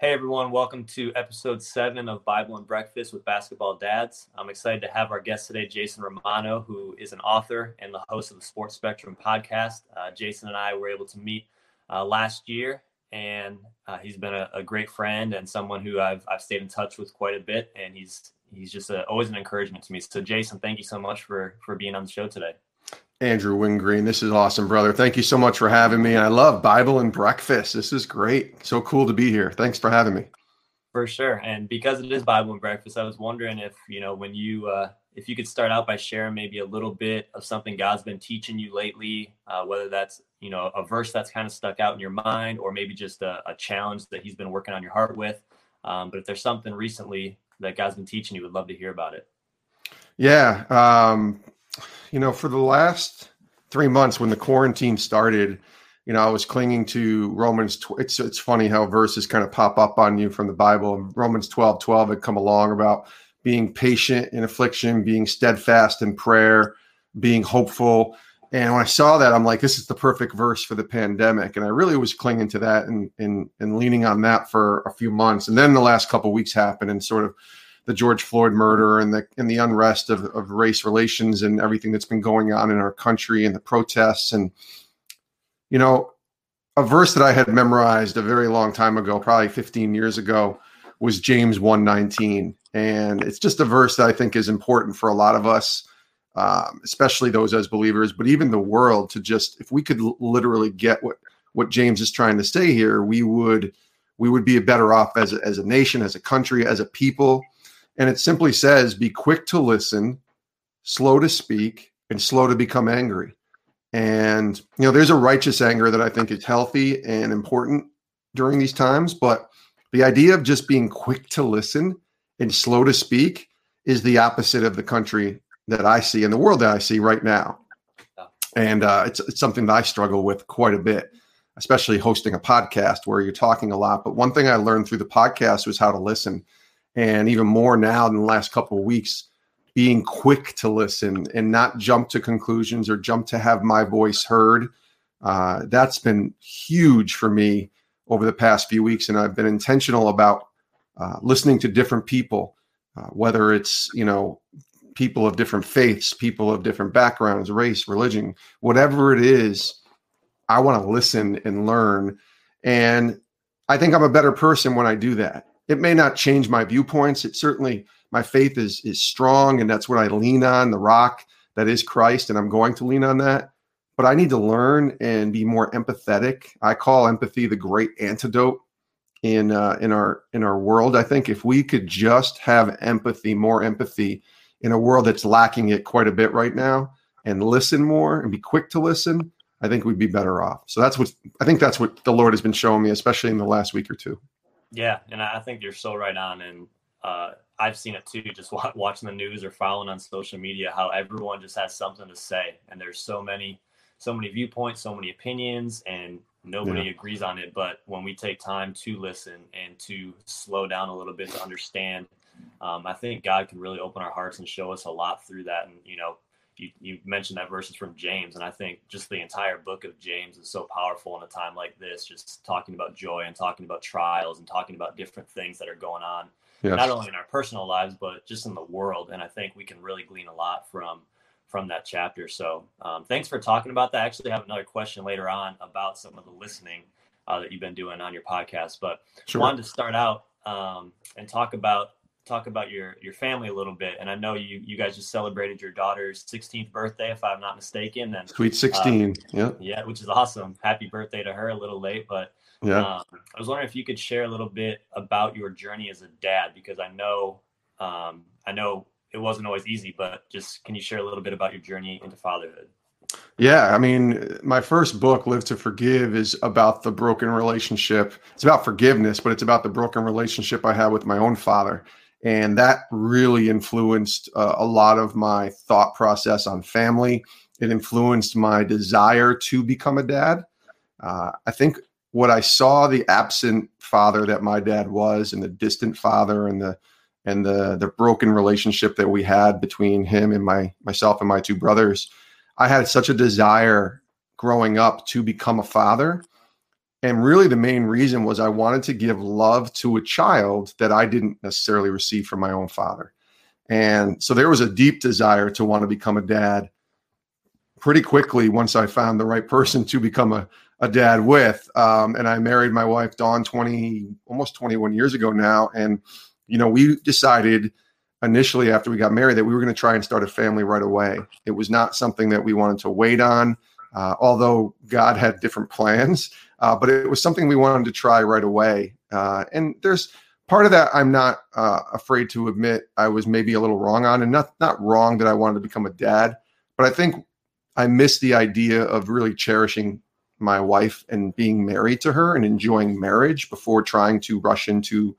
Hey everyone, welcome to episode seven of Bible and Breakfast with Basketball Dads. I'm excited to have our guest today, Jason Romano, who is an author and the host of the Sports Spectrum podcast. Uh, Jason and I were able to meet uh, last year, and uh, he's been a, a, great friend and someone who I've, I've stayed in touch with quite a bit, and he's he's just a, always an encouragement to me. So, Jason, thank you so much for for being on the show today. Andrew Wingreen, this is awesome, brother. Thank you so much for having me. I love Bible and breakfast. This is great. So cool to be here. Thanks for having me. For sure, and because it is Bible and breakfast, I was wondering if you know when you uh, if you could start out by sharing maybe a little bit of something God's been teaching you lately, uh, whether that's you know a verse that's kind of stuck out in your mind, or maybe just a, a challenge that He's been working on your heart with. Um, but if there's something recently that God's been teaching you, would love to hear about it. Yeah, um, you know, for the last three months when the quarantine started, you know, I was clinging to Romans. Tw- it's it's funny how verses kind of pop up on you from the Bible. Romans 12, 12 had come along about being patient in affliction, being steadfast in prayer, being hopeful. And when I saw that, I'm like, this is the perfect verse for the pandemic. And I really was clinging to that and and and leaning on that for a few months. And then the last couple weeks happened and sort of the George Floyd murder and the and the unrest of, of race relations and everything that's been going on in our country and the protests and you know a verse that I had memorized a very long time ago, probably 15 years ago, was James 119. And it's just a verse that I think is important for a lot of us, um, especially those as believers, but even the world to just, if we could l- literally get what, what James is trying to say here, we would, we would be better off as a, as a nation, as a country, as a people. And it simply says, be quick to listen, slow to speak, and slow to become angry. And, you know, there's a righteous anger that I think is healthy and important during these times. But the idea of just being quick to listen and slow to speak is the opposite of the country that I see in the world that I see right now. And uh, it's, it's something that I struggle with quite a bit, especially hosting a podcast where you're talking a lot. But one thing I learned through the podcast was how to listen and even more now in the last couple of weeks being quick to listen and not jump to conclusions or jump to have my voice heard. Uh, that's been huge for me over the past few weeks and i've been intentional about uh, listening to different people uh, whether it's you know people of different faiths people of different backgrounds race religion whatever it is i want to listen and learn. And i think i'm a better person when i do that it may not change my viewpoints. It certainly my faith is is strong, and that's what I lean on. The rock that is Christ, and I'm going to lean on that. But I need to learn and be more empathetic. I call empathy the great antidote in uh, in our in our world. I think if we could just have empathy, more empathy in a world that's lacking it quite a bit right now, and listen more and be quick to listen, I think we'd be better off. So that's what I think that's what the Lord has been showing me, especially in the last week or two. Yeah, and I think you're so right on. And uh, I've seen it too, just watching the news or following on social media, how everyone just has something to say, and there's so many, so many viewpoints, so many opinions, and nobody yeah. agrees on it. But when we take time to listen and to slow down a little bit to understand, um, I think God can really open our hearts and show us a lot through that. And you know, you, you mentioned that verses from James, and I think just the entire book of James is so powerful in a time like this, just talking about joy and talking about trials and talking about different things that are going on, yes. not only in our personal lives, but just in the world. And I think we can really glean a lot from from that chapter. So um, thanks for talking about that. I actually have another question later on about some of the listening uh, that you've been doing on your podcast, but sure. wanted to start out um, and talk about talk about your your family a little bit. And I know you you guys just celebrated your daughter's 16th birthday, if I'm not mistaken. And sweet 16, um, yeah, yeah, which is awesome. Happy birthday to her. A little late, but yeah. Um, I was wondering if you could share a little bit about your journey as a dad, because I know um, I know it wasn't always easy, but just can you share a little bit about your journey into fatherhood? Yeah, I mean, my first book, Live to Forgive, is about the broken relationship. It's about forgiveness, but it's about the broken relationship I had with my own father and that really influenced uh, a lot of my thought process on family. It influenced my desire to become a dad. Uh, I think what I saw the absent father that my dad was, and the distant father, and the and the the broken relationship that we had between him and my myself and my two brothers. I had such a desire growing up to become a father and really the main reason was I wanted to give love to a child that I didn't necessarily receive from my own father. And so there was a deep desire to want to become a dad pretty quickly once I found the right person to become a, a dad with. Um, and I married my wife, Dawn, 20, almost 21 years ago now. And, you know, we decided initially after we got married that we were going to try and start a family right away. It was not something that we wanted to wait on, uh, although God had different plans. Uh, but it was something we wanted to try right away. Uh, and there's part of that I'm not uh, afraid to admit I was maybe a little wrong on, and not not wrong that I wanted to become a dad, but I think I missed the idea of really cherishing my wife and being married to her and enjoying marriage before trying to rush into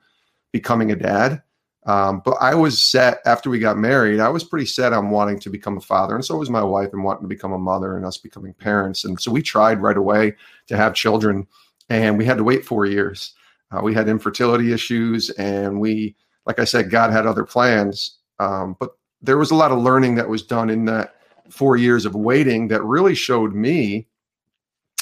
becoming a dad. Um, but I was set after we got married. I was pretty set on wanting to become a father, and so was my wife, and wanting to become a mother, and us becoming parents. And so we tried right away to have children, and we had to wait four years. Uh, we had infertility issues, and we, like I said, God had other plans. Um, but there was a lot of learning that was done in that four years of waiting that really showed me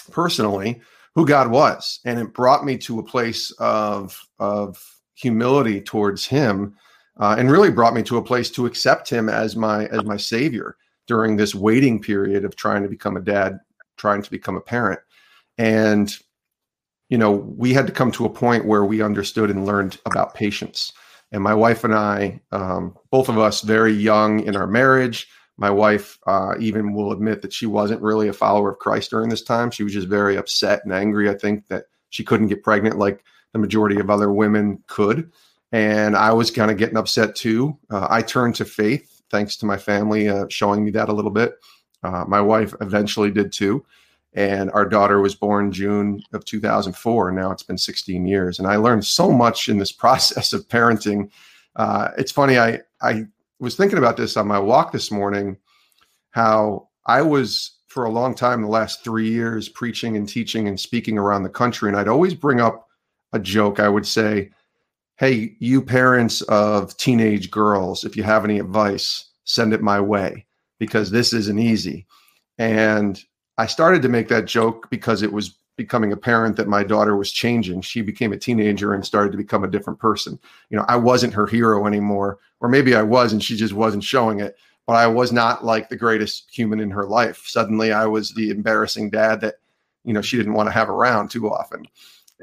personally who God was, and it brought me to a place of of humility towards Him, uh, and really brought me to a place to accept Him as my as my Savior during this waiting period of trying to become a dad, trying to become a parent, and you know, we had to come to a point where we understood and learned about patience. And my wife and I, um, both of us, very young in our marriage. My wife uh, even will admit that she wasn't really a follower of Christ during this time. She was just very upset and angry. I think that she couldn't get pregnant like the majority of other women could. And I was kind of getting upset too. Uh, I turned to faith thanks to my family uh, showing me that a little bit. Uh, my wife eventually did too and our daughter was born June of 2004. Now it's been 16 years, and I learned so much in this process of parenting. Uh, it's funny. I I was thinking about this on my walk this morning. How I was for a long time, the last three years, preaching and teaching and speaking around the country, and I'd always bring up a joke. I would say, "Hey, you parents of teenage girls, if you have any advice, send it my way because this isn't easy." And I started to make that joke because it was becoming apparent that my daughter was changing. She became a teenager and started to become a different person. You know, I wasn't her hero anymore, or maybe I was and she just wasn't showing it, but I was not like the greatest human in her life. Suddenly I was the embarrassing dad that, you know, she didn't want to have around too often.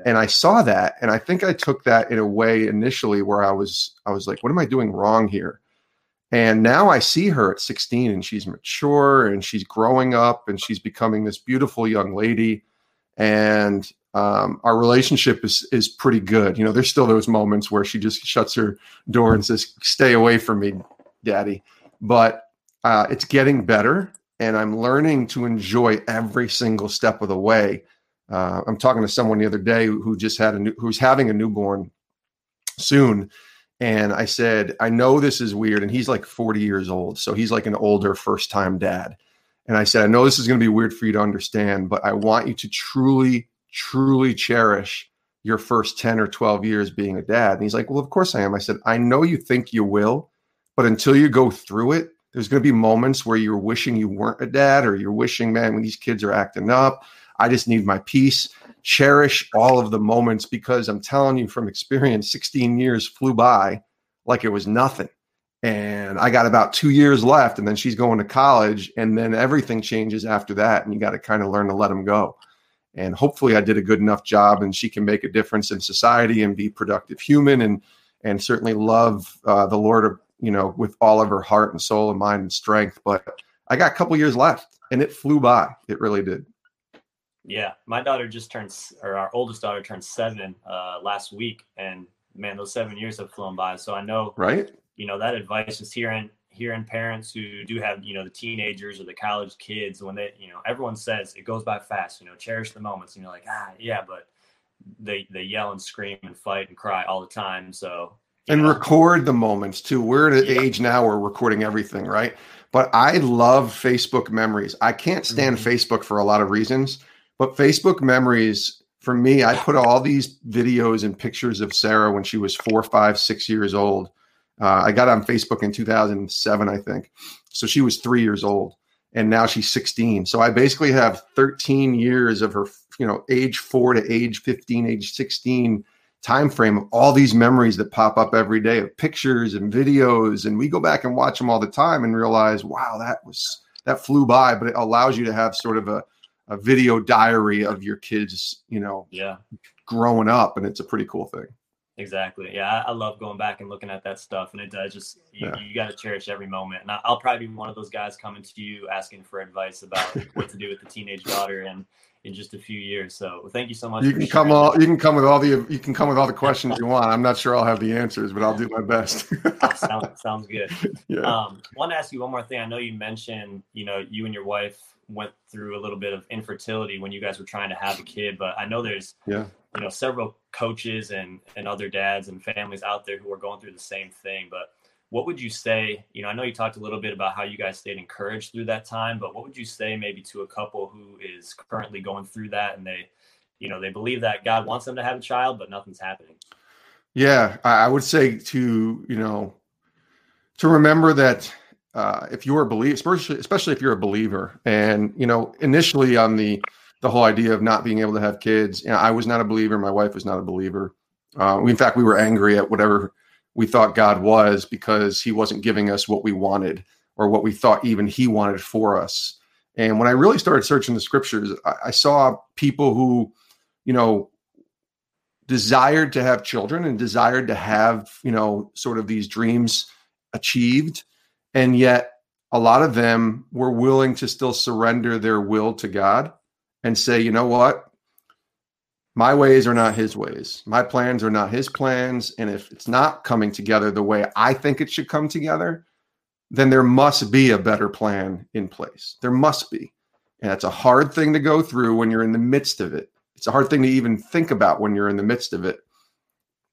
And I saw that and I think I took that in a way initially where I was I was like, what am I doing wrong here? And now I see her at 16 and she's mature and she's growing up and she's becoming this beautiful young lady. And um, our relationship is is pretty good. You know, there's still those moments where she just shuts her door and says, "Stay away from me, Daddy." But uh, it's getting better, and I'm learning to enjoy every single step of the way. Uh, I'm talking to someone the other day who just had a new, who's having a newborn soon, and I said, I know this is weird. And he's like 40 years old. So he's like an older first time dad. And I said, I know this is going to be weird for you to understand, but I want you to truly, truly cherish your first 10 or 12 years being a dad. And he's like, Well, of course I am. I said, I know you think you will, but until you go through it, there's going to be moments where you're wishing you weren't a dad or you're wishing, man, when these kids are acting up, I just need my peace cherish all of the moments because I'm telling you from experience, 16 years flew by like it was nothing. And I got about two years left, and then she's going to college, and then everything changes after that. And you got to kind of learn to let them go. And hopefully, I did a good enough job, and she can make a difference in society and be productive human, and and certainly love uh, the Lord, you know, with all of her heart and soul and mind and strength. But I got a couple years left, and it flew by. It really did. Yeah, my daughter just turned, or our oldest daughter turned seven uh, last week, and man, those seven years have flown by. So I know, right? You know that advice is hearing hearing parents who do have you know the teenagers or the college kids when they you know everyone says it goes by fast. You know, cherish the moments, and you're like, ah, yeah, but they they yell and scream and fight and cry all the time. So and know. record the moments too. We're at an yeah. age now where we're recording everything, right? But I love Facebook memories. I can't stand mm-hmm. Facebook for a lot of reasons but Facebook memories for me, I put all these videos and pictures of Sarah when she was four, five, six years old. Uh, I got on Facebook in 2007, I think. So she was three years old, and now she's 16. So I basically have 13 years of her you know age four to age 15 age 16 time frame of all these memories that pop up every day of pictures and videos and we go back and watch them all the time and realize wow that was that flew by but it allows you to have sort of a, a video diary of your kids you know yeah growing up and it's a pretty cool thing Exactly. Yeah, I, I, love going back and looking at that stuff, and it does just you, yeah. you got to cherish every moment. And I, will probably be one of those guys coming to you asking for advice about what to do with the teenage daughter and in just a few years. So thank you so much. You can come all you can come with all the you can come with all the questions you want. I'm not sure I'll have the answers, but I'll do my best. sounds sounds good. Yeah. Um, want to ask you one more thing. I know you mentioned you know you and your wife went through a little bit of infertility when you guys were trying to have a kid, but I know there's yeah you know several coaches and and other dads and families out there who are going through the same thing but what would you say you know i know you talked a little bit about how you guys stayed encouraged through that time but what would you say maybe to a couple who is currently going through that and they you know they believe that god wants them to have a child but nothing's happening yeah i would say to you know to remember that uh, if you're a believer especially especially if you're a believer and you know initially on the the whole idea of not being able to have kids. You know, I was not a believer. My wife was not a believer. Uh, in fact, we were angry at whatever we thought God was because He wasn't giving us what we wanted or what we thought even He wanted for us. And when I really started searching the scriptures, I, I saw people who, you know, desired to have children and desired to have, you know, sort of these dreams achieved. And yet a lot of them were willing to still surrender their will to God and say, you know what? My ways are not his ways. My plans are not his plans. And if it's not coming together the way I think it should come together, then there must be a better plan in place. There must be. And that's a hard thing to go through when you're in the midst of it. It's a hard thing to even think about when you're in the midst of it.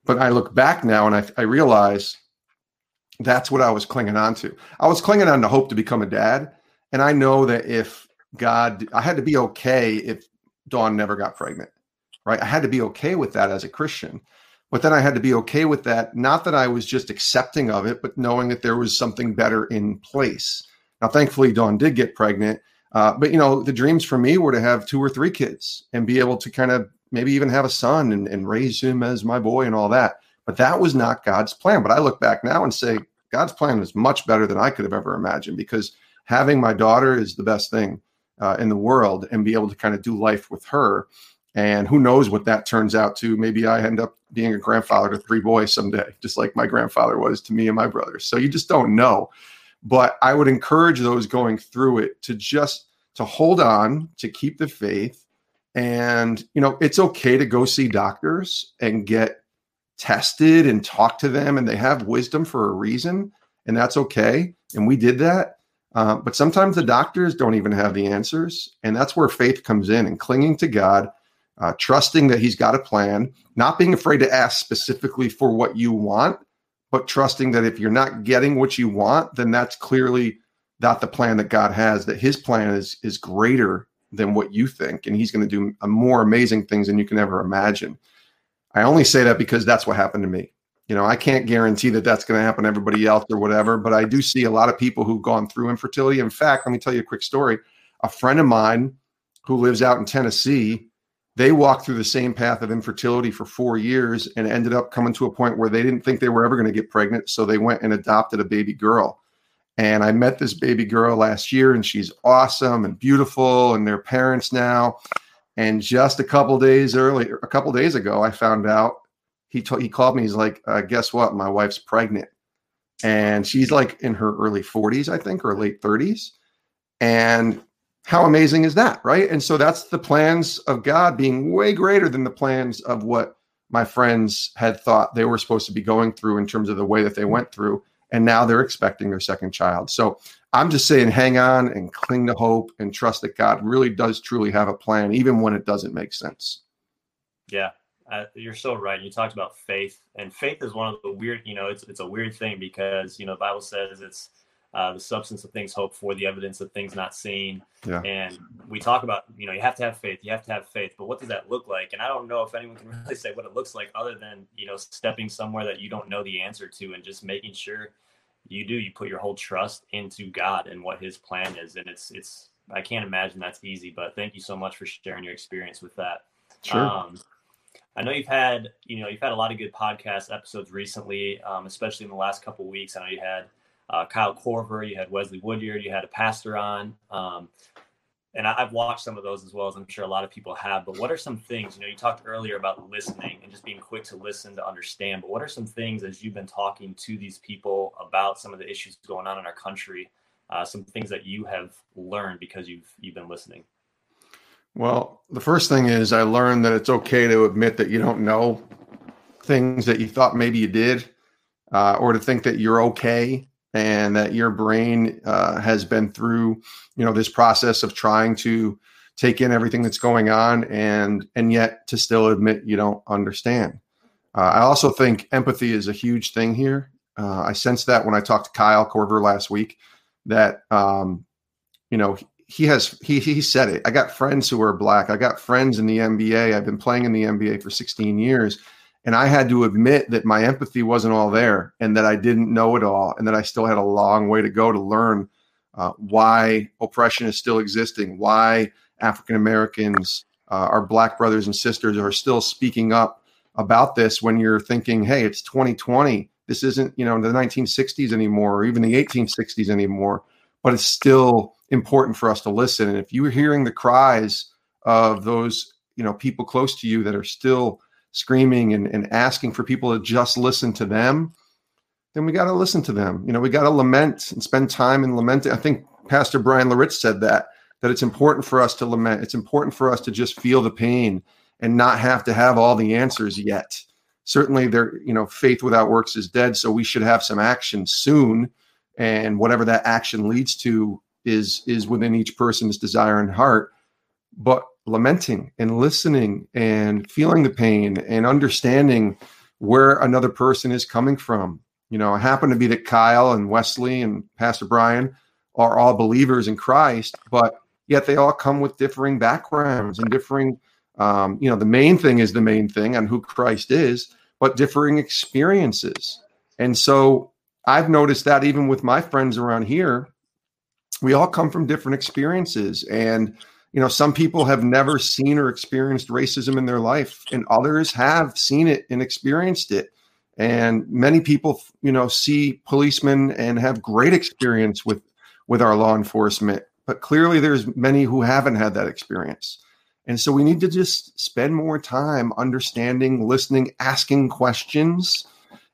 But I look back now and I, I realize that's what I was clinging on to. I was clinging on to hope to become a dad. And I know that if God, I had to be okay if Dawn never got pregnant, right? I had to be okay with that as a Christian. But then I had to be okay with that, not that I was just accepting of it, but knowing that there was something better in place. Now, thankfully, Dawn did get pregnant. Uh, but, you know, the dreams for me were to have two or three kids and be able to kind of maybe even have a son and, and raise him as my boy and all that. But that was not God's plan. But I look back now and say, God's plan was much better than I could have ever imagined because having my daughter is the best thing uh, in the world and be able to kind of do life with her. And who knows what that turns out to? Maybe I end up being a grandfather to three boys someday, just like my grandfather was to me and my brothers. So you just don't know. But I would encourage those going through it to just to hold on, to keep the faith. And, you know, it's okay to go see doctors and get tested and talk to them, and they have wisdom for a reason. And that's okay. And we did that. Uh, but sometimes the doctors don't even have the answers. And that's where faith comes in and clinging to God, uh, trusting that He's got a plan, not being afraid to ask specifically for what you want, but trusting that if you're not getting what you want, then that's clearly not the plan that God has, that His plan is, is greater than what you think. And He's going to do more amazing things than you can ever imagine. I only say that because that's what happened to me you know, I can't guarantee that that's going to happen to everybody else or whatever, but I do see a lot of people who've gone through infertility. In fact, let me tell you a quick story. A friend of mine who lives out in Tennessee, they walked through the same path of infertility for four years and ended up coming to a point where they didn't think they were ever going to get pregnant. So they went and adopted a baby girl. And I met this baby girl last year, and she's awesome and beautiful, and they're parents now. And just a couple days earlier, a couple days ago, I found out he he called me. He's like, uh, guess what? My wife's pregnant, and she's like in her early 40s, I think, or late 30s. And how amazing is that, right? And so that's the plans of God being way greater than the plans of what my friends had thought they were supposed to be going through in terms of the way that they went through. And now they're expecting their second child. So I'm just saying, hang on and cling to hope and trust that God really does truly have a plan, even when it doesn't make sense. Yeah, uh, you're so right. You talked about faith, and faith is one of the weird. You know, it's it's a weird thing because you know the Bible says it's uh, the substance of things hoped for, the evidence of things not seen. Yeah. And we talk about you know you have to have faith. You have to have faith, but what does that look like? And I don't know if anyone can really say what it looks like other than you know stepping somewhere that you don't know the answer to and just making sure you do you put your whole trust into God and what His plan is, and it's it's I can't imagine that's easy. But thank you so much for sharing your experience with that. Sure. Um, I know you've had you know you've had a lot of good podcast episodes recently, um, especially in the last couple weeks. I know you had uh, Kyle Korver, you had Wesley Woodyard, you had a pastor on. Um, and I, have watched some of those as well as I'm sure a lot of people have. But what are some things, you know, you talked earlier about listening and just being quick to listen to understand. But what are some things as you've been talking to these people about some of the issues going on in our country, uh, some things that you have learned because you've you've been listening? Well, the first thing is I learned that it's okay to admit that you don't know things that you thought maybe you did, uh, or to think that you're okay and that your brain uh, has been through you know this process of trying to take in everything that's going on and and yet to still admit you don't understand. Uh, i also think empathy is a huge thing here. Uh, i sense that when i talked to kyle korver last week that um, you know he has he he said it. I got friends who are black. I got friends in the nba i've been playing in the nba for 16 years and I had to admit that my empathy wasn't all there and that I didn't know it all and that I still had a long way to go to learn uh, why oppression is still existing, why African Americans, uh, our black brothers and sisters are still speaking up about this when you're thinking, hey, it's 2020. This isn't, you know, the 1960s anymore or even the 1860s anymore, but it's still important for us to listen. And if you're hearing the cries of those, you know, people close to you that are still screaming and, and asking for people to just listen to them, then we got to listen to them. You know, we got to lament and spend time in lamenting. I think Pastor Bryan Loritts said that, that it's important for us to lament. It's important for us to just feel the pain and not have to have all the answers yet. Certainly there, you know, faith without works is dead. So we should have some action soon. And whatever that action leads to is is within each person's desire and heart. But lamenting and listening and feeling the pain and understanding where another person is coming from. You know, it happened to be that Kyle and Wesley and Pastor Brian are all believers in Christ, but yet they all come with differing backgrounds and differing, um, you know, the main thing is the main thing on who Christ is, but differing experiences. And so I've noticed that even with my friends around here, we all come from different experiences. And you know some people have never seen or experienced racism in their life and others have seen it and experienced it. And many people you know see policemen and have great experience with with our law enforcement but clearly there's many who haven't had that experience. And so we need to just spend more time understanding listening asking questions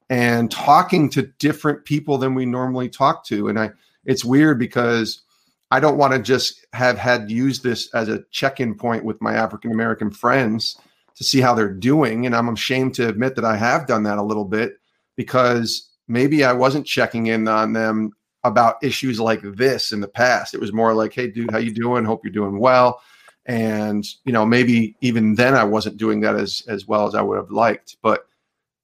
and talking to different people than we normally talk to. And i it's weird because I don't want to just have had used this as a check-in point with my African American friends to see how they're doing. And I'm ashamed to admit that I have done that a little bit because maybe I wasn't checking in on them about issues like this in the past. It was more like, "Hey, dude, how you doing? Hope you're doing well." And you know, maybe even then I wasn't doing that as as well as I would have liked. But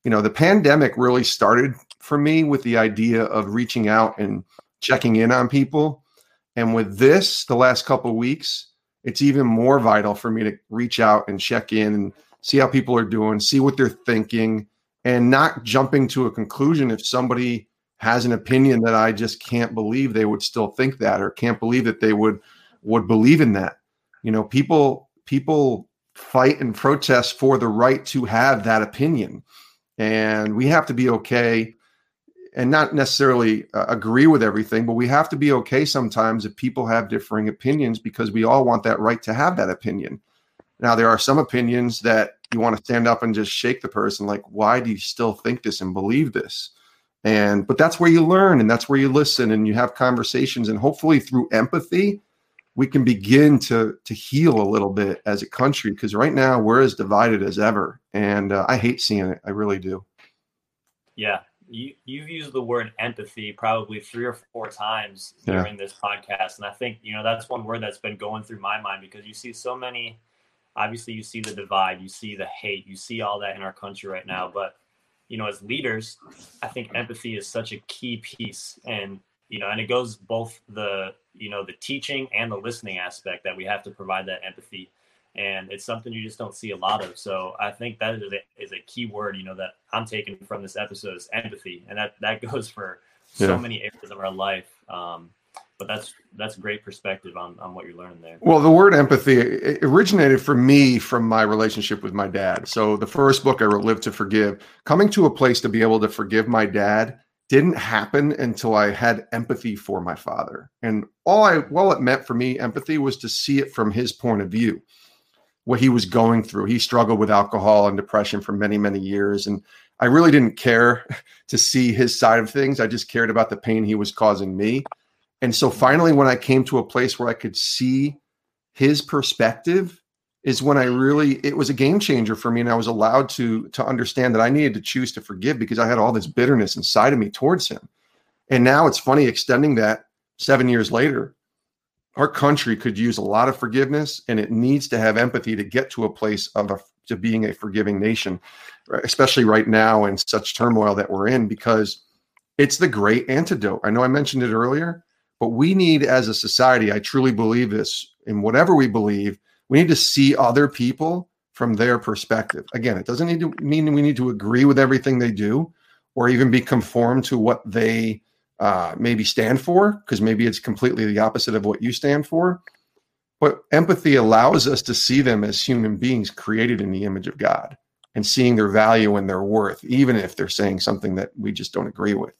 you know, the pandemic really started for me with the idea of reaching out and checking in on people and with this, the last couple of weeks, it's even more vital for me to reach out and check in and see how people are doing, see what they're thinking, and not jumping to a conclusion if somebody has an opinion that I just can't believe they would still think that or can't believe that they would would believe in that. You know, people people fight and protest for the right to have that opinion. And we have to be okay and not necessarily uh, agree with everything, but we have to be okay sometimes if people have differing opinions because we all want that right to have that opinion. Now, there are some opinions that you want to stand up and just shake the person, like, why do you still think this and believe this? And, but that's where you learn and that's where you listen and you have conversations. And hopefully, through empathy, we can begin to to heal a little bit as a country because right now we're as divided as ever and uh, i hate seeing it i really do yeah you you've used the word empathy probably three or four times yeah. during this podcast and i think you know that's one word that's been going through my mind because you see so many obviously you see the divide you see the hate you see all that in our country right now but you know as leaders i think empathy is such a key piece and you know and it goes both the you know the teaching and the listening aspect that we have to provide that empathy and it's something you just don't see a lot of. So I think that is a, is a key word, you know, that I'm taking from this episode is empathy, and that that goes for so yeah. many areas of our life. Um, but that's that's great perspective on, on what you're learning there. Well, the word empathy originated for me from my relationship with my dad. So the first book I wrote, Live to Forgive, coming to a place to be able to forgive my dad didn't happen until I had empathy for my father. And all I well it meant for me, empathy, was to see it from his point of view, what he was going through. He struggled with alcohol and depression for many, many years. And I really didn't care to see his side of things. I just cared about the pain he was causing me. And so mm-hmm. finally, when I came to a place where I could see his perspective, is when I really it was a game changer for me, and I was allowed to to understand that I needed to choose to forgive because I had all this bitterness inside of me towards him. And now it's funny extending that seven years later. Our country could use a lot of forgiveness, and it needs to have empathy to get to a place of a, to being a forgiving nation, especially right now in such turmoil that we're in, because it's the great antidote. I know I mentioned it earlier, but we need, as a society, I truly believe this in whatever we believe, we need to see other people from their perspective. Again, it doesn't need to mean we need to agree with everything they do or even be conformed to what they uh, maybe stand for, because maybe it's completely the opposite of what you stand for. But empathy allows us to see them as human beings created in the image of God and seeing their value and their worth, even if they're saying something that we just don't agree with.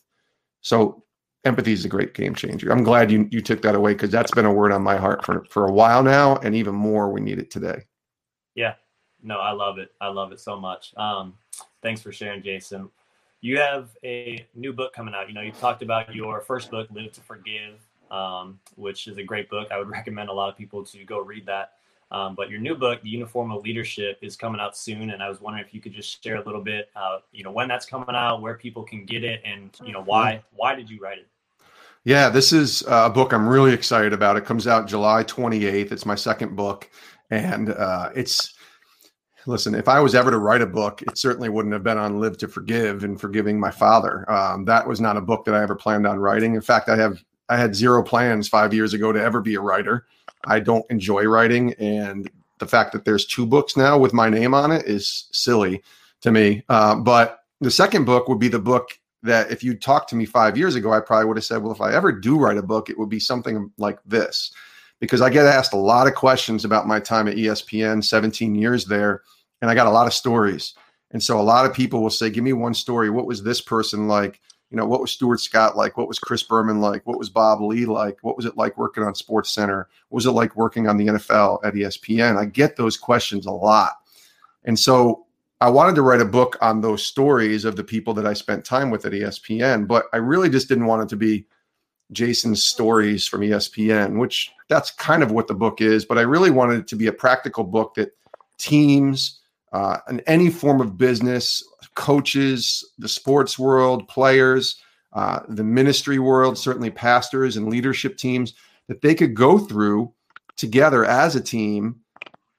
So empathy is a great game changer. I'm glad you you took that away because that's been a word on my heart for for a while now, and even more we need it today. Yeah, no, I love it. I love it so much. Um, thanks for sharing, Jason. You have a new book coming out. You know, you talked about your first book, Live to Forgive, um, which is a great book. I would recommend a lot of people to go read that. Um, but your new book, The Uniform of Leadership, is coming out soon, and I was wondering if you could just share a little bit, uh, you know, when that's coming out, where people can get it, and you know, why why did you write it? Yeah, this is a book I'm really excited about. It comes out July 28th. It's my second book. And uh, it's, listen, if I was ever to write a book, it certainly wouldn't have been on Live to Forgive and Forgiving My Father. Um, that was not a book that I ever planned on writing. In fact, I have, I had zero plans five years ago to ever be a writer. I don't enjoy writing. And the fact that there's two books now with my name on it is silly to me. Uh, but the second book would be the book that if you talked to me five years ago, I probably would have said, well, if I ever do write a book, it would be something like this. Because I get asked a lot of questions about my time at ESPN, 17 years there, and I got a lot of stories. And so a lot of people will say, give me one story. What was this person like? You know, what was Stuart Scott like? What was Chris Berman like? What was Bob Ley like? What was it like working on Sports Center? What was it like working on the NFL at ESPN? I get those questions a lot. And so I wanted to write a book on those stories of the people that I spent time with at ESPN, but I really just didn't want it to be Jason's stories from ESPN, which that's kind of what the book is. But I really wanted it to be a practical book that teams uh, and any form of business, coaches, the sports world, players, uh, the ministry world, certainly pastors and leadership teams, that they could go through together as a team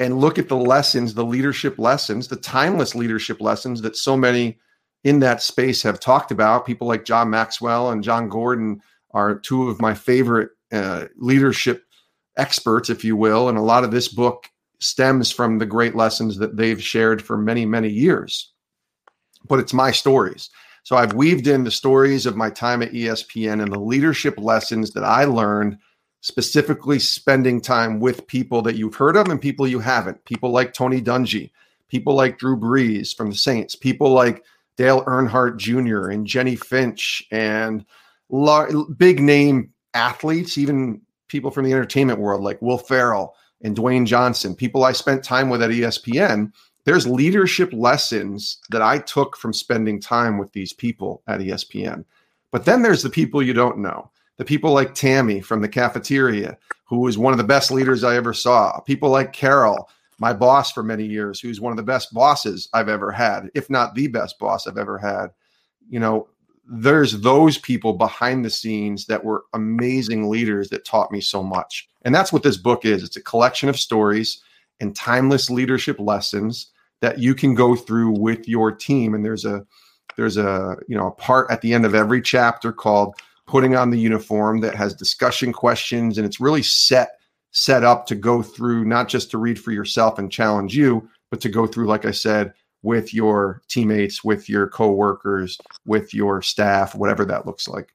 and look at the lessons, the leadership lessons, the timeless leadership lessons that so many in that space have talked about. People like John Maxwell and Jon Gordon are two of my favorite uh, leadership experts, if you will. And a lot of this book stems from the great lessons that they've shared for many, many years. But it's my stories. So I've weaved in the stories of my time at ESPN and the leadership lessons that I learned specifically spending time with people that you've heard of and people you haven't. People like Tony Dungy, people like Drew Brees from the Saints, people like Dale Earnhardt Jr. and Jennie Finch and big name athletes, even people from the entertainment world like Will Ferrell and Dwayne Johnson, people I spent time with at ESPN. There's leadership lessons that I took from spending time with these people at ESPN. But then there's the people you don't know the people like Tammy from the cafeteria, who was one of the best leaders I ever saw, people like Carol, my boss for many years, who's one of the best bosses I've ever had, if not the best boss I've ever had. You know, there's those people behind the scenes that were amazing leaders that taught me so much. And that's what this book is. It's a collection of stories and timeless leadership lessons that you can go through with your team. And there's a there's a you know a part at the end of every chapter called putting on the uniform that has discussion questions and it's really set set up to go through not just to read for yourself and challenge you but to go through like i said with your teammates with your coworkers with your staff whatever that looks like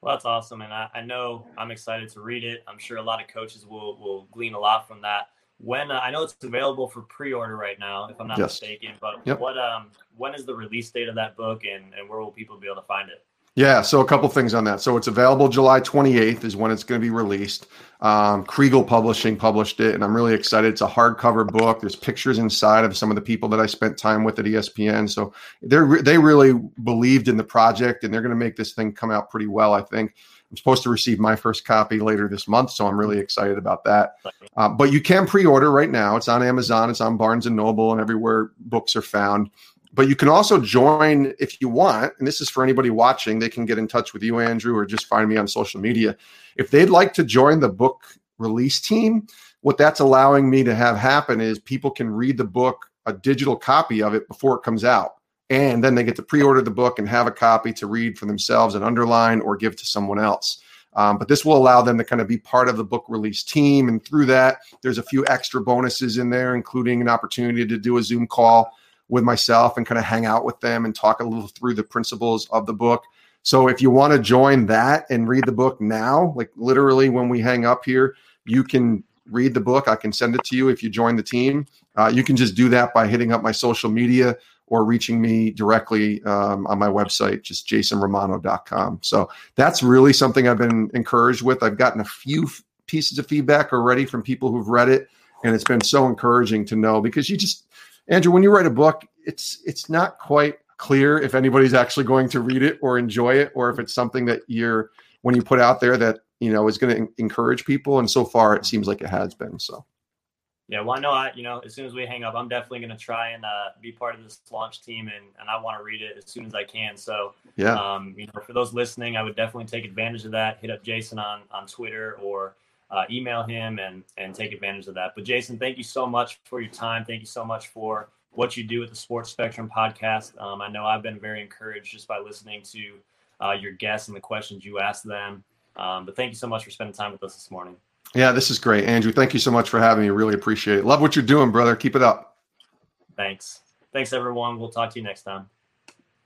Well, that's awesome, and I, I, know I'm excited to read it. I'm sure a lot of coaches will will glean a lot from that. When uh, I know it's available for pre-order right now, if I'm not yes. mistaken, but yep. what um when is the release date of that book, and and where will people be able to find it? Yeah, so a couple things on that. So it's available July 28th is when it's going to be released. Um, Kregel Publishing published it, and I'm really excited. It's a hardcover book. There's pictures inside of some of the people that I spent time with at ESPN. So they they really believed in the project, and they're going to make this thing come out pretty well. I think. I'm supposed to receive my first copy later this month, so I'm really excited about that. Uh, but you can pre-order right now. It's on Amazon. It's on Barnes and Noble, and everywhere books are found. But you can also join if you want, and this is for anybody watching. They can get in touch with you, Andrew, or just find me on social media. If they'd like to join the book release team, what that's allowing me to have happen is people can read the book, a digital copy of it before it comes out. And then they get to pre order the book and have a copy to read for themselves and underline or give to someone else. Um, but this will allow them to kind of be part of the book release team. And through that, there's a few extra bonuses in there, including an opportunity to do a Zoom call with myself and kind of hang out with them and talk a little through the principles of the book. So if you want to join that and read the book now, like literally when we hang up here, you can read the book. I can send it to you if you join the team. Uh, you can just do that by hitting up my social media or reaching me directly um, on my website, just jasonromano.com. So that's really something I've been encouraged with. I've gotten a few f- pieces of feedback already from people who've read it, and it's been so encouraging to know because you just Andrew, when you write a book, it's it's not quite clear if anybody's actually going to read it or enjoy it, or if it's something that you're when you put out there that you know is going to encourage people. And so far, it seems like it has been. So. Yeah, well, I know I, you know, as soon as we hang up, I'm definitely going to try and uh, be part of this launch team, and, and I want to read it as soon as I can. So, yeah, um, you know, for those listening, I would definitely take advantage of that. Hit up Jason on on Twitter or uh, email him and and take advantage of that. But Jason, thank you so much for your time. Thank you so much for what you do with the Sports Spectrum podcast. Um, I know I've been very encouraged just by listening to uh, your guests and the questions you ask them. Um, but thank you so much for spending time with us this morning. Yeah, this is great, Andrew. Thank you so much for having me. Really appreciate it. Love what you're doing, brother. Keep it up. Thanks. Thanks, everyone. We'll talk to you next time.